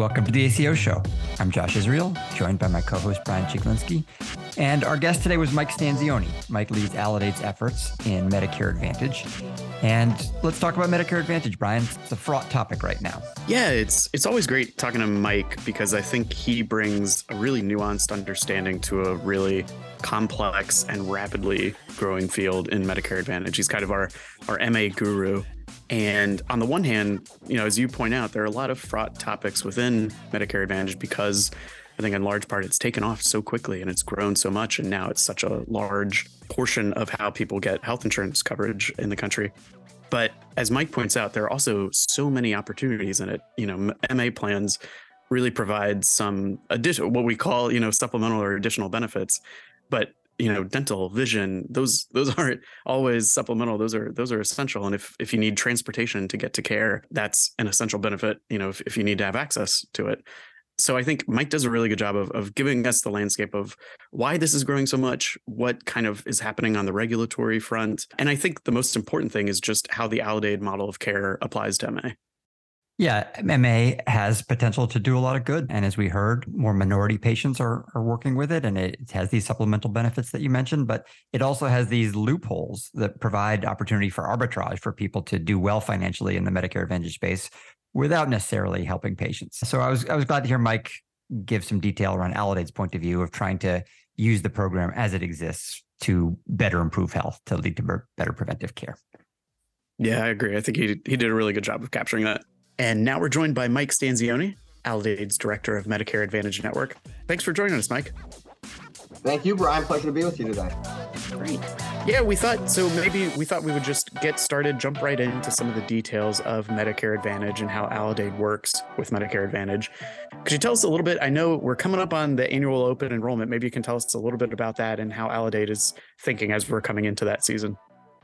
Welcome to the ACO Show. I'm Josh Israel, joined by my co host Brian Chiglinski. And our guest today was Mike Stanzione. Mike leads Aledade's efforts in Medicare Advantage. And let's talk about Medicare Advantage, Brian. It's a fraught topic right now. Yeah, it's it's always great talking to Mike because I think he brings a really nuanced understanding to a really complex and rapidly growing field in Medicare Advantage. He's kind of our our MA guru. And on the one hand, you know, as you point out, there are a lot of fraught topics within Medicare Advantage because I think in large part it's taken off so quickly and it's grown so much. And now it's such a large portion of how people get health insurance coverage in the country. But as Mike points out, there are also so many opportunities in it. You know, MA plans really provide some additional, what we call, you know, supplemental or additional benefits. But you know dental vision those those aren't always supplemental. Those are those are essential. And if if you need transportation to get to care that's an essential benefit you know if, if you need to have access to it. So i think mike does a really good job of, of giving us the landscape of why this is growing so much what kind of is happening on the regulatory front. And i think the most important thing is just how the Aledade model of care applies to ma yeah, MA has potential to do a lot of good. And as we heard, more minority patients are, are working with it. And it has these supplemental benefits that you mentioned, but it also has these loopholes that provide opportunity for arbitrage for people to do well financially in the Medicare Advantage space without necessarily helping patients. So I was I was glad to hear Mike give some detail around Aledade's point of view of trying to use the program as it exists to better improve health, to lead to better preventive care. Yeah, I agree. I think he he did a really good job of capturing that. And now we're joined by Mike Stanzione, Aledade's Director of Medicare Advantage Network. Thanks for joining us, Mike. Thank you, Brian. Pleasure to be with you today. Great. Yeah, we thought so. Maybe we thought we would just get started, jump right into some of the details of Medicare Advantage and how Aledade works with Medicare Advantage. Could you tell us a little bit? I know we're coming up on the annual open enrollment. Maybe you can tell us a little bit about that and how Aledade is thinking as we're coming into that season.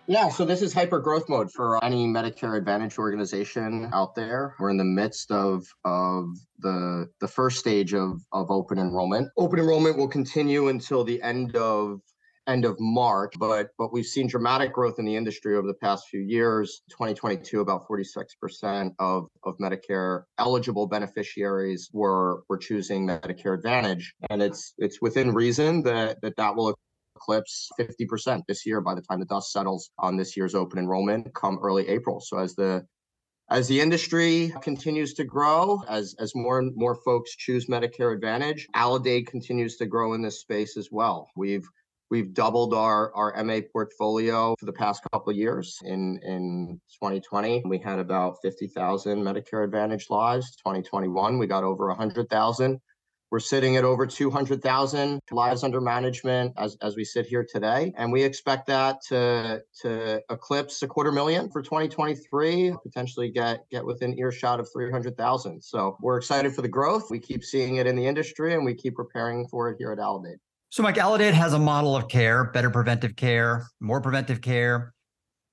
Yeah, so this is hyper growth mode for any Medicare Advantage organization out there. We're in the midst of of the the first stage of of open enrollment. Open enrollment will continue until the end of end of March, but but we've seen dramatic growth in the industry over the past few years. 2022, about 46% of, of Medicare eligible beneficiaries were were choosing Medicare Advantage, and it's it's within reason that that that will eclipse 50% this year by the time the dust settles on this year's open enrollment come early April. So as the as the industry continues to grow, as as more and more folks choose Medicare Advantage, Aledade continues to grow in this space as well. We've we've doubled our our MA portfolio for the past couple of years. In in 2020, we had about 50,000 Medicare Advantage lives. 2021, we got over 100,000. We're sitting at over 200,000 lives under management as, as we sit here today. And we expect that to, to eclipse a quarter million for 2023, potentially get, get within earshot of 300,000. So we're excited for the growth. We keep seeing it in the industry and we keep preparing for it here at Aledade. So, Mike, Aledade has a model of care, better preventive care, more preventive care.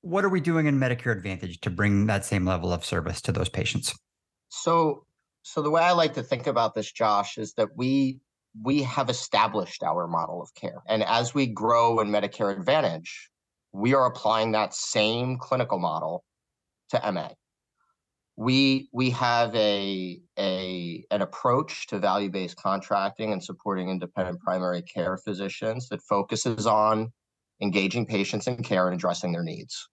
What are we doing in Medicare Advantage to bring that same level of service to those patients? So, so the way I like to think about this, Josh, is that we we have established our model of care. And as we grow in Medicare Advantage, we are applying that same clinical model to MA. We we have a a an approach to value-based contracting and supporting independent primary care physicians that focuses on engaging patients in care and addressing their needs.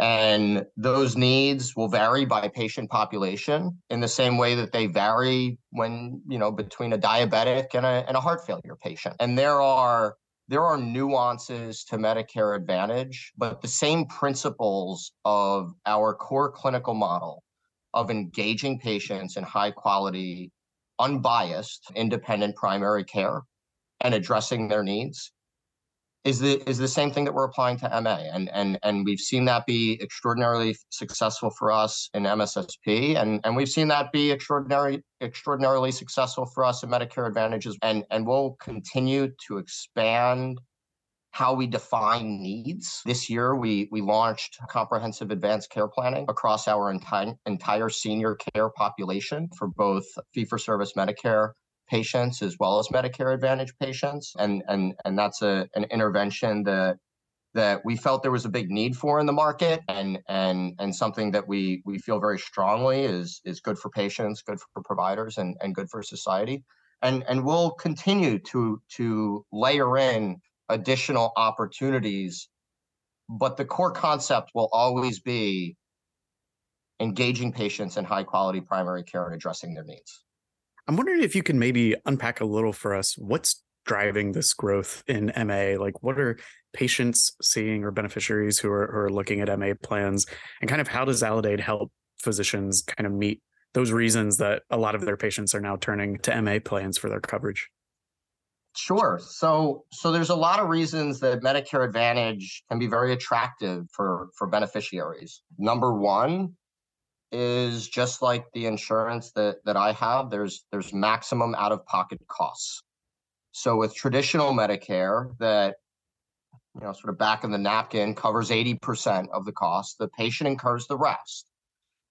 And those needs will vary by patient population in the same way that they vary when, you know, between a diabetic and a, and a heart failure patient. And there are there are nuances to Medicare Advantage, but the same principles of our core clinical model of engaging patients in high quality, unbiased, independent primary care and addressing their needs is the is the same thing that we're applying to MA, and and and we've seen that be extraordinarily successful for us in MSSP, and and we've seen that be extraordinary extraordinarily successful for us in Medicare Advantages, and and we'll continue to expand how we define needs. This year, we we launched comprehensive advanced care planning across our entire entire senior care population for both fee for service Medicare patients as well as Medicare Advantage patients. And, and, and that's a, an intervention that that we felt there was a big need for in the market. And and and something that we we feel very strongly is is good for patients good for providers and and good for society. And and we'll continue to to layer in additional opportunities but the core concept will always be engaging patients in high quality primary care and addressing their needs i'm wondering if you can maybe unpack a little for us what's driving this growth in MA? Like, what are patients seeing or beneficiaries who are, who are looking at MA plans? And kind of how does Aledade help physicians kind of meet those reasons that a lot of their patients are now turning to MA plans for their coverage? Sure. So so there's a lot of reasons that Medicare Advantage can be very attractive for for beneficiaries. Number 1 is just like the insurance that that I have there's there's maximum out of pocket costs. So with traditional Medicare, that you know, sort of back in the napkin covers 80% of the cost, the patient incurs the rest.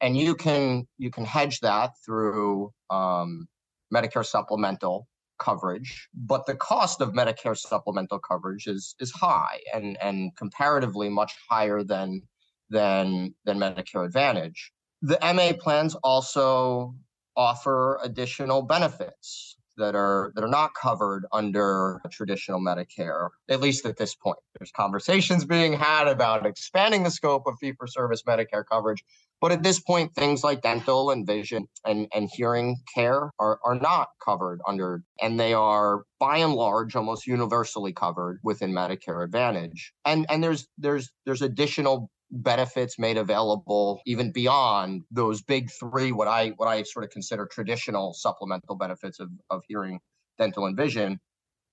And you can you can hedge that through um, Medicare supplemental coverage, but the cost of Medicare supplemental coverage is is high and and comparatively much higher than than than Medicare Advantage. The MA plans also offer additional benefits that are that are not covered under traditional Medicare, at least at this point. There's conversations being had about expanding the scope of fee-for-service Medicare coverage, but at this point, things like dental and vision and, and hearing care are, are not covered under, and they are by and large almost universally covered within Medicare Advantage. And and there's there's there's additional benefits made available even beyond those big three what i what i sort of consider traditional supplemental benefits of, of hearing dental and vision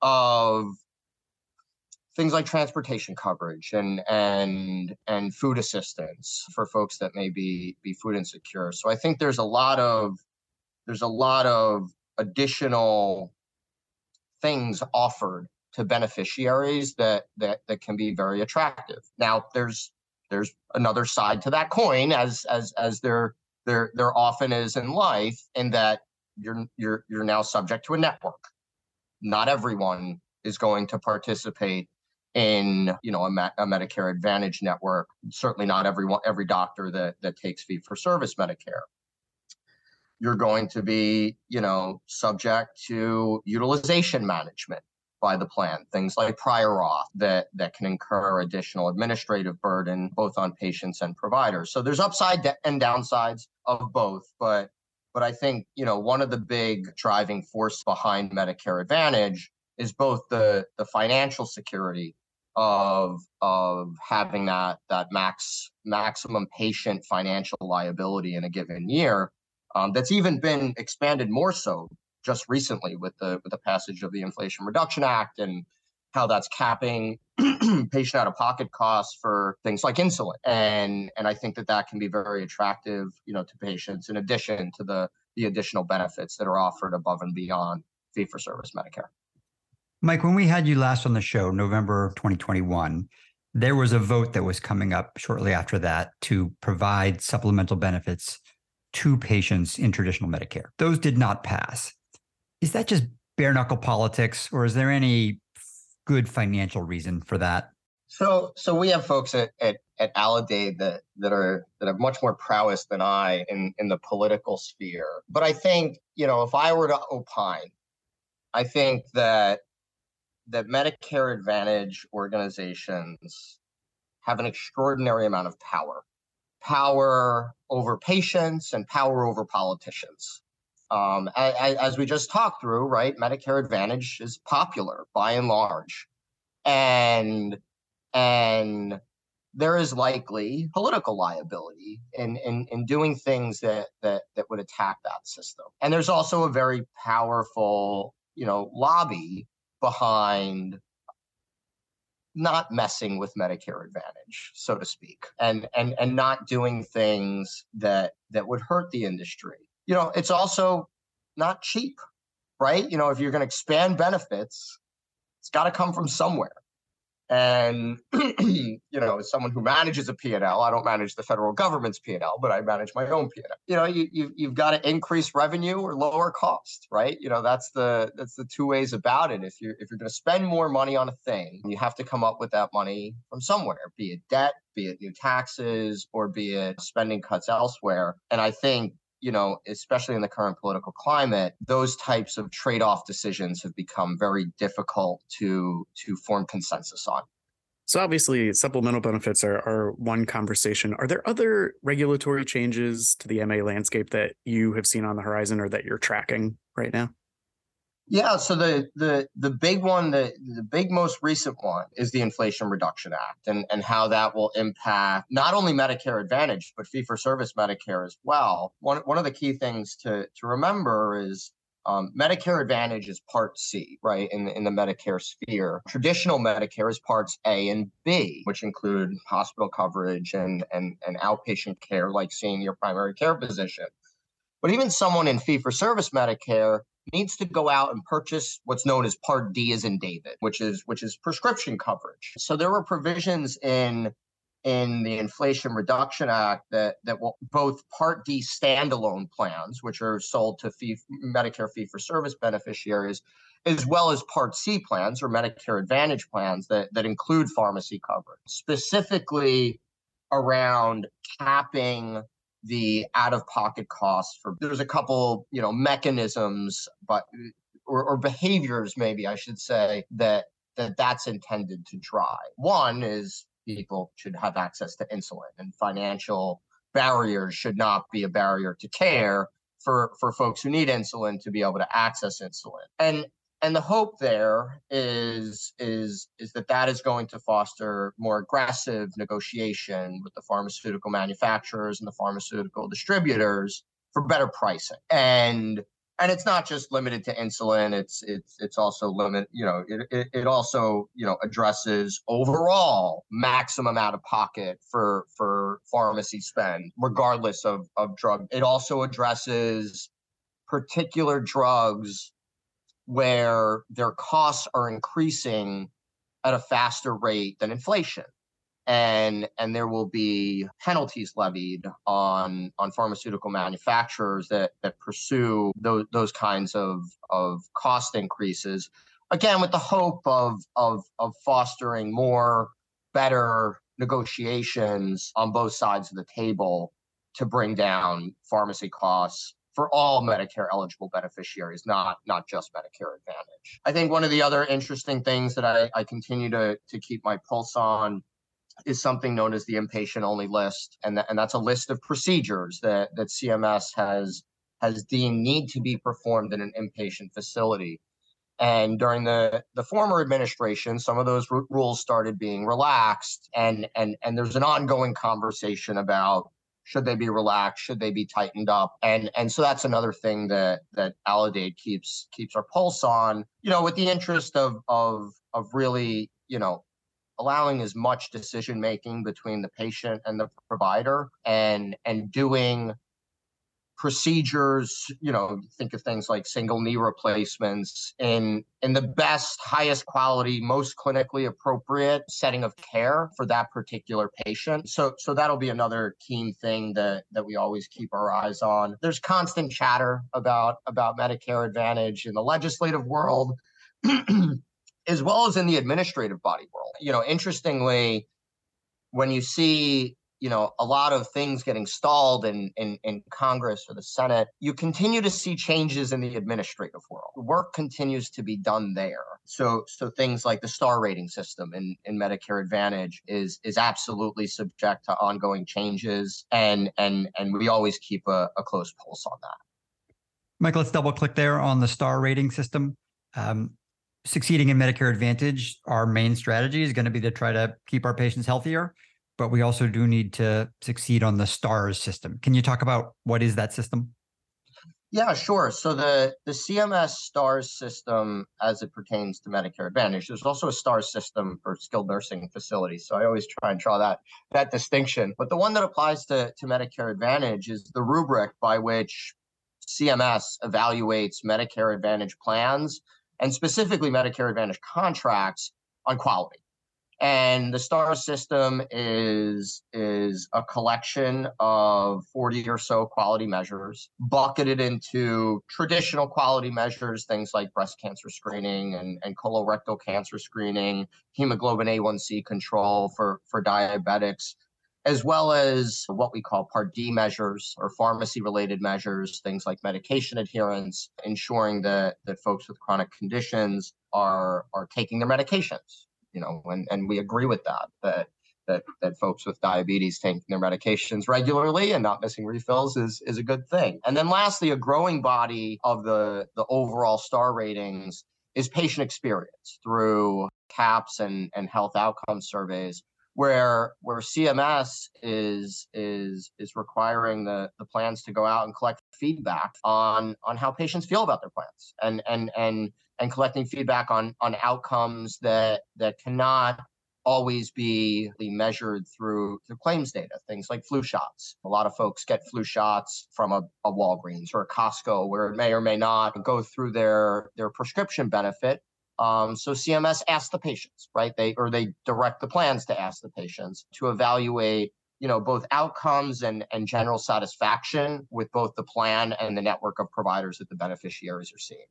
of things like transportation coverage and and and food assistance for folks that may be be food insecure. So i think there's a lot of there's a lot of additional things offered to beneficiaries that that that can be very attractive. Now there's there's another side to that coin as as as there there there often is in life in that you're you're you're now subject to a network. Not everyone is going to participate in you know a, a medicare advantage network. Certainly not everyone every doctor that that takes fee for service medicare. You're going to be you know subject to utilization management by the plan, things like prior auth that, that can incur additional administrative burden both on patients and providers. So there's upside and downsides of both, but but I think you know one of the big driving force behind Medicare Advantage is both the the financial security of of having that that max maximum patient financial liability in a given year um, that's even been expanded more so just recently with the with the passage of the Inflation Reduction Act and how that's capping patient out of pocket costs for things like insulin and and I think that that can be very attractive you know to patients in addition to the the additional benefits that are offered above and beyond fee for service Medicare. Mike, when we had you last on the show, November 2021, there was a vote that was coming up shortly after that to provide supplemental benefits to patients in traditional Medicare. Those did not pass. Is that just bare knuckle politics, or is there any good financial reason for that? So, so we have folks at at, at Aledade that that are that have much more prowess than I in in the political sphere. But I think you know, if I were to opine, I think that that Medicare Advantage organizations have an extraordinary amount of power, power over patients and power over politicians. Um, as, we just talked through, right? Medicare Advantage is popular by and large, and and there is likely political liability in, in in doing things that that that would attack that system. And there's also a very powerful, you know, lobby behind not messing with Medicare Advantage, so to speak, and and and not doing things that that would hurt the industry you know, it's also not cheap, right? You know, if you're going to expand benefits, it's got to come from somewhere. And you know, as someone who manages a P&L, I don't manage the federal government's P&L, but I manage my own P&L. You know, you, you you've got to increase revenue or lower cost, right? You know, that's the that's the two ways about it. If you're if you're going to spend more money on a thing, you have to come up with that money from somewhere, be it debt, be it new taxes, or be it spending cuts elsewhere. And I think you know, especially in the current political climate, those types of trade-off decisions have become very difficult to to form consensus on. So obviously, supplemental benefits are, are one conversation. Are there other regulatory changes to the MA landscape that you have seen on the horizon or that you're tracking right now? Yeah, so the the the big one, the the big most recent one is the Inflation Reduction Act and and how that will impact not only Medicare Advantage but fee for service Medicare as well. One one of the key things to to remember is um, Medicare Advantage is Part C, right, in, in the Medicare sphere. Traditional Medicare is Parts A and B, which include hospital coverage and, and, and outpatient care, like seeing your primary care physician. But even someone in fee for service Medicare needs to go out and purchase what's known as Part D as in David, which is which is prescription coverage. So there were provisions in in the Inflation Reduction Act that that will both Part D standalone plans, which are sold to fee, Medicare fee for service beneficiaries, as well as Part C plans or Medicare Advantage plans that that include pharmacy coverage, specifically around capping the out of pocket costs for there's a couple you know mechanisms but or, or behaviors maybe i should say that that that's intended to drive. One is people should have access to insulin and financial barriers should not be a barrier to care for for folks who need insulin to be able to access insulin. And and the hope there is is is that that is going to foster more aggressive negotiation with the pharmaceutical manufacturers and the pharmaceutical distributors for better pricing. And and it's not just limited to insulin it's it's it's also limit you know it, it, it also you know addresses overall maximum out of pocket for for pharmacy spend regardless of of drug. It also addresses particular drugs where their costs are increasing at a faster rate than inflation. And and there will be penalties levied on on pharmaceutical manufacturers that that pursue those those kinds of of cost increases again with the hope of of of fostering more better negotiations on both sides of the table to bring down pharmacy costs for all Medicare eligible beneficiaries, not not just Medicare Advantage. I think one of the other interesting things that I, I continue to, to keep my pulse on is something known as the inpatient only list. And, th- and that's a list of procedures that, that CMS has has deemed need to be performed in an inpatient facility. And during the, the former administration, some of those r- rules started being relaxed, and and and there's an ongoing conversation about should they be relaxed? Should they be tightened up? And and so that's another thing that that Aledade keeps keeps our pulse on. You know, with the interest of of of really you know allowing as much decision making between the patient and the provider and and doing procedures you know think of things like single knee replacements in in the best highest quality most clinically appropriate setting of care for that particular patient. So so that'll be another keen thing that that we always keep our eyes on. There's constant chatter about about medicare advantage in the legislative world as well as in the administrative body world. You know interestingly when you see you know a lot of things getting stalled in, in in congress or the senate you continue to see changes in the administrative world. Work continues to be done there. So so things like the star rating system in in medicare advantage is is absolutely subject to ongoing changes and and and we always keep a, a close pulse on that. Mike let's double click there on the star rating system. Um, succeeding in medicare advantage our main strategy is going to be to try to keep our patients healthier but we also do need to succeed on the stars system. Can you talk about what is that system? Yeah, sure. So the the CMS STARS system, as it pertains to Medicare Advantage, there's also a STARS system for skilled nursing facilities. So I always try and draw that that distinction. But the one that applies to to Medicare Advantage is the rubric by which CMS evaluates Medicare Advantage plans and specifically Medicare Advantage contracts on quality. And the STAR system is, is a collection of 40 or so quality measures, bucketed into traditional quality measures, things like breast cancer screening and, and colorectal cancer screening, hemoglobin A1C control for, for diabetics, as well as what we call Part D measures or pharmacy related measures, things like medication adherence, ensuring that, that folks with chronic conditions are, are taking their medications you know, and, and we agree with that, that that that folks with diabetes taking their medications regularly and not missing refills is is a good thing. And then lastly, a growing body of the the overall star ratings is patient experience through CAHPS and and health outcome surveys where where CMS is is is requiring the the plans to go out and collect feedback on on how patients feel about their plans and and and and collecting feedback on on outcomes that that cannot always be measured through the claims data. Things like flu shots. A lot of folks get flu shots from a, a walgreens or a costco where it may or may not go through their their prescription benefit. Um, so cms asks the patients right? They or they direct the plans to ask the patients to evaluate you know both outcomes and and general satisfaction with both the plan and the network of providers that the beneficiaries are seeing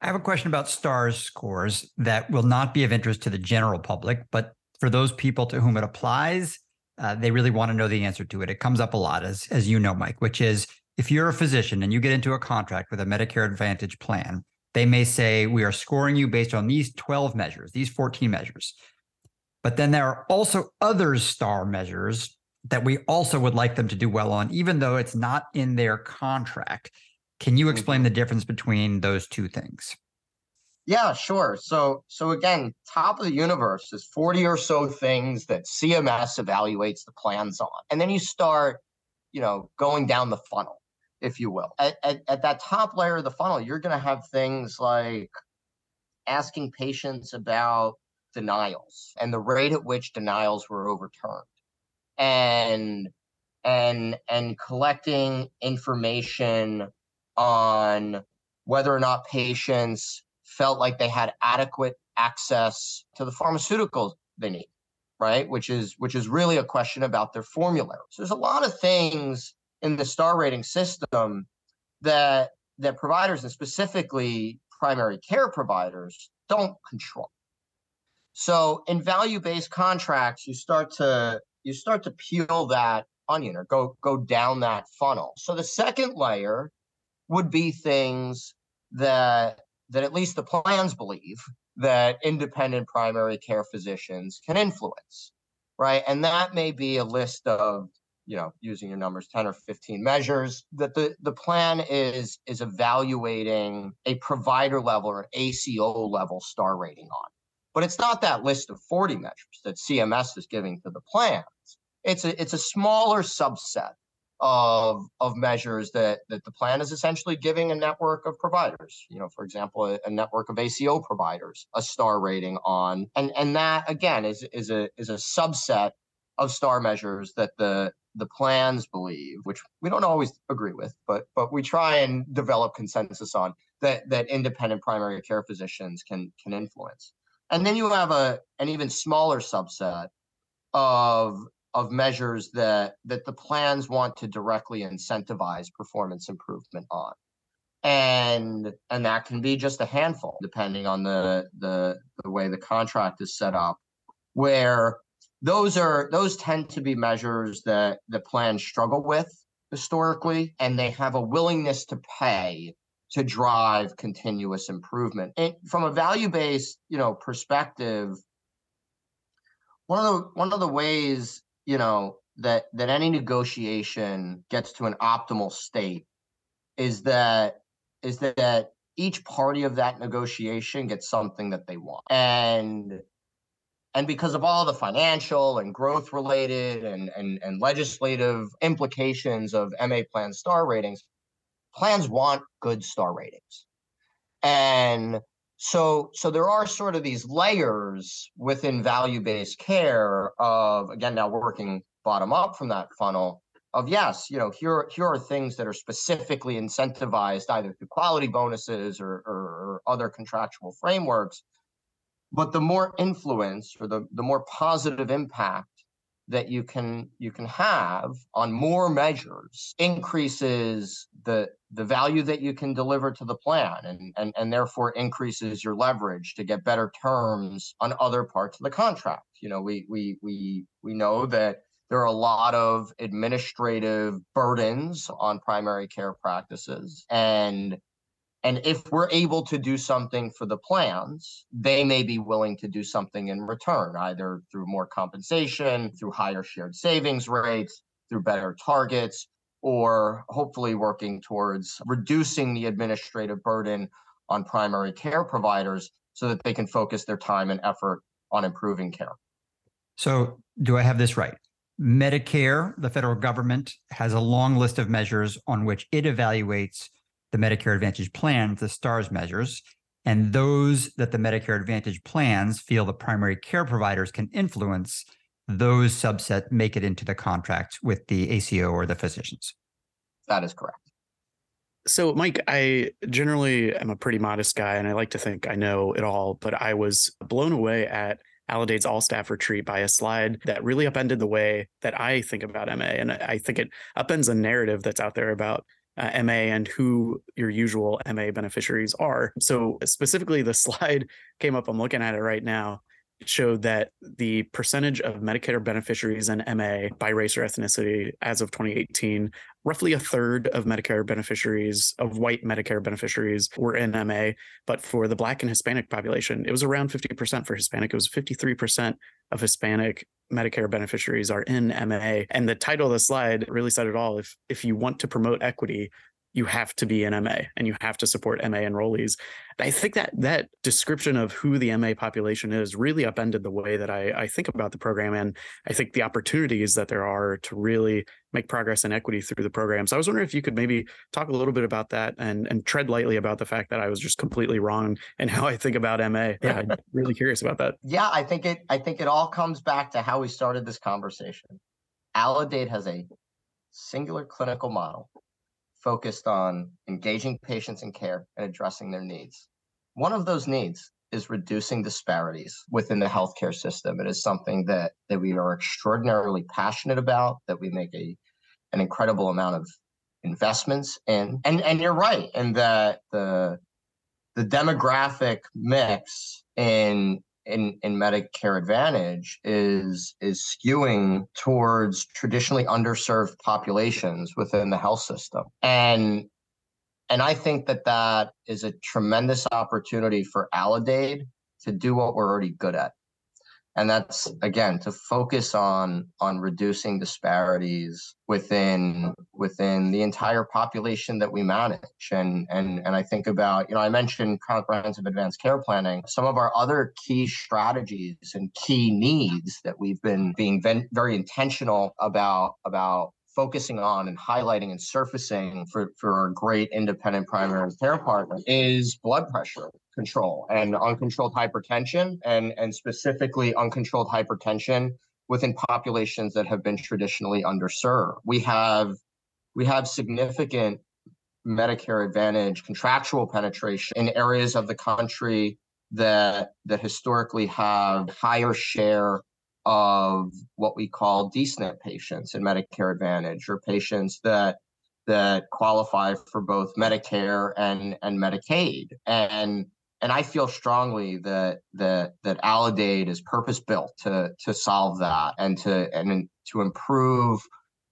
I have a question about STARS scores that will not be of interest to the general public, but for those people to whom it applies, uh, they really want to know the answer to it. It comes up a lot, as as you know, Mike, which is if you're a physician and you get into a contract with a Medicare Advantage plan, they may say we are scoring you based on these 12 measures, these 14 measures. But then there are also other star measures that we also would like them to do well on, even though it's not in their contract. Can you explain mm-hmm. the difference between those two things? Yeah, sure. So so again, top of the universe is 40 or so things that CMS evaluates the plans on. And then you start, you know, going down the funnel, if you will. At, at, at that top layer of the funnel, you're going to have things like asking patients about denials and the rate at which denials were overturned. And and and collecting information on whether or not patients felt like they had adequate access to the pharmaceuticals they need right? Which is which is really a question about their formulary so there's a lot of things in the star rating system that that providers and specifically primary care providers don't control. So in value-based contracts you start to you start to peel that onion or go go down that funnel. So the second layer would be things that that at least the plans believe that independent primary care physicians can influence right? And that may be a list of you know using your numbers 10 or 15 measures that the the plan is is evaluating a provider level or aco level star rating on. But it's not that list of 40 measures that cms is giving to the plans. It's a it's a smaller subset of of measures that that the plan is essentially giving a network of providers. You know for example a, a, network of ACO providers a star rating on and and that again is is a is a subset of star measures that the the plans believe which we don't always agree with but but we try and develop consensus on that that independent primary care physicians can can influence. And then you have a an even smaller subset of of measures that that the plans want to directly incentivize performance improvement on. And and that can be just a handful depending on the the the way the contract is set up where those are those tend to be measures that the plans struggle with historically and they have a willingness to pay to drive continuous improvement. And from a value based you know perspective one of the one of the ways you know that that any negotiation gets to an optimal state is that is that each party of that negotiation gets something that they want and and because of all the financial and growth related and, and, and legislative implications of MA plan star ratings, plans want good star ratings. And so so there are sort of these layers within value-based care of again now working bottom up from that funnel of yes you know here here are things that are specifically incentivized either through quality bonuses or, or, or other contractual frameworks. But the more influence or the, the more positive impact that you can you can have on more measures increases the the value that you can deliver to the plan and, and and therefore increases your leverage to get better terms on other parts of the contract. You know we we we we know that there are a lot of administrative burdens on primary care practices and and if we're able to do something for the plans, they may be willing to do something in return, either through more compensation, through higher shared savings rates, through better targets, or hopefully working towards reducing the administrative burden on primary care providers so that they can focus their time and effort on improving care. So, do I have this right? Medicare, the federal government, has a long list of measures on which it evaluates the Medicare Advantage plan, the STARS measures, and those that the Medicare Advantage plans feel the primary care providers can influence, those subset make it into the contract with the ACO or the physicians. That is correct. So, Mike, I generally am a pretty modest guy and I like to think I know it all, but I was blown away at Aledade's all staff retreat by a slide that really upended the way that I think about MA. And I think it upends a narrative that's out there about uh, MA and who your usual MA beneficiaries are. So, specifically, the slide came up, I'm looking at it right now, showed that the percentage of Medicare beneficiaries in MA by race or ethnicity as of 2018, roughly a third of Medicare beneficiaries, of white Medicare beneficiaries, were in MA. But for the Black and Hispanic population, it was around 50% for Hispanic. It was 53% of Hispanic Medicare beneficiaries are in MA. And the title of the slide really said it all. If if you want to promote equity, you have to be an MA and you have to support MA enrollees. I think that that description of who the MA population is really upended the way that I, I think about the program. And I think the opportunities that there are to really make progress and equity through the program. So I was wondering if you could maybe talk a little bit about that and, and tread lightly about the fact that I was just completely wrong and how I think about MA. Yeah, I'm really curious about that. Yeah, I think it I think it all comes back to how we started this conversation. Aledade has a singular clinical model focused on engaging patients in care and addressing their needs. One of those needs is reducing disparities within the healthcare system. It is something that that we are extraordinarily passionate about, that we make a an incredible amount of investments in. And and you're right in that the the demographic mix in in, in Medicare Advantage is is skewing towards traditionally underserved populations within the health system, and and I think that that is a tremendous opportunity for Aledade to do what we're already good at, and that's again to focus on on reducing disparities within within the entire population that we manage. And and and i think about you know i mentioned comprehensive advanced care planning. Some of our other key strategies and key needs that we've been being very intentional about about focusing on and highlighting and surfacing for, for our great independent primary care partner is blood pressure control and uncontrolled hypertension and, and specifically uncontrolled hypertension within populations that have been traditionally underserved. We have we have significant Medicare Advantage contractual penetration in areas of the country that that historically have higher share of what we call DSNP patients in Medicare Advantage or patients that that qualify for both Medicare and and Medicaid. And and I feel strongly that that that Aledade is purpose built to to solve that and to and to improve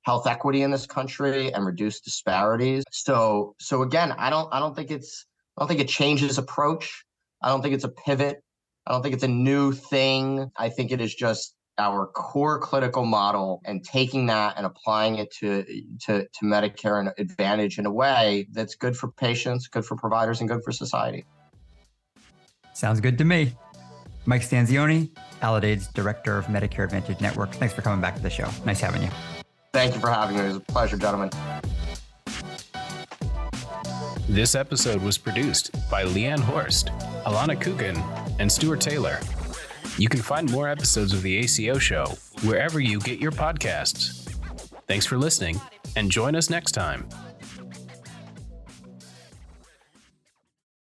health equity in this country and reduce disparities. So so again, I don't I don't think it's I don't think it changes approach. I don't think it's a pivot. I don't think it's a new thing. I think it is just our core clinical model and taking that and applying it to, to, to Medicare and Advantage in a way that's good for patients, good for providers, and good for society. Sounds good to me. Mike Stanzione, Aledade's Director of Medicare Advantage Network. Thanks for coming back to the show. Nice having you. Thank you for having me. It was a pleasure, gentlemen. This episode was produced by Leanne Horst, Alana Kugan, and Stuart Taylor. You can find more episodes of The ACO Show wherever you get your podcasts. Thanks for listening, and join us next time.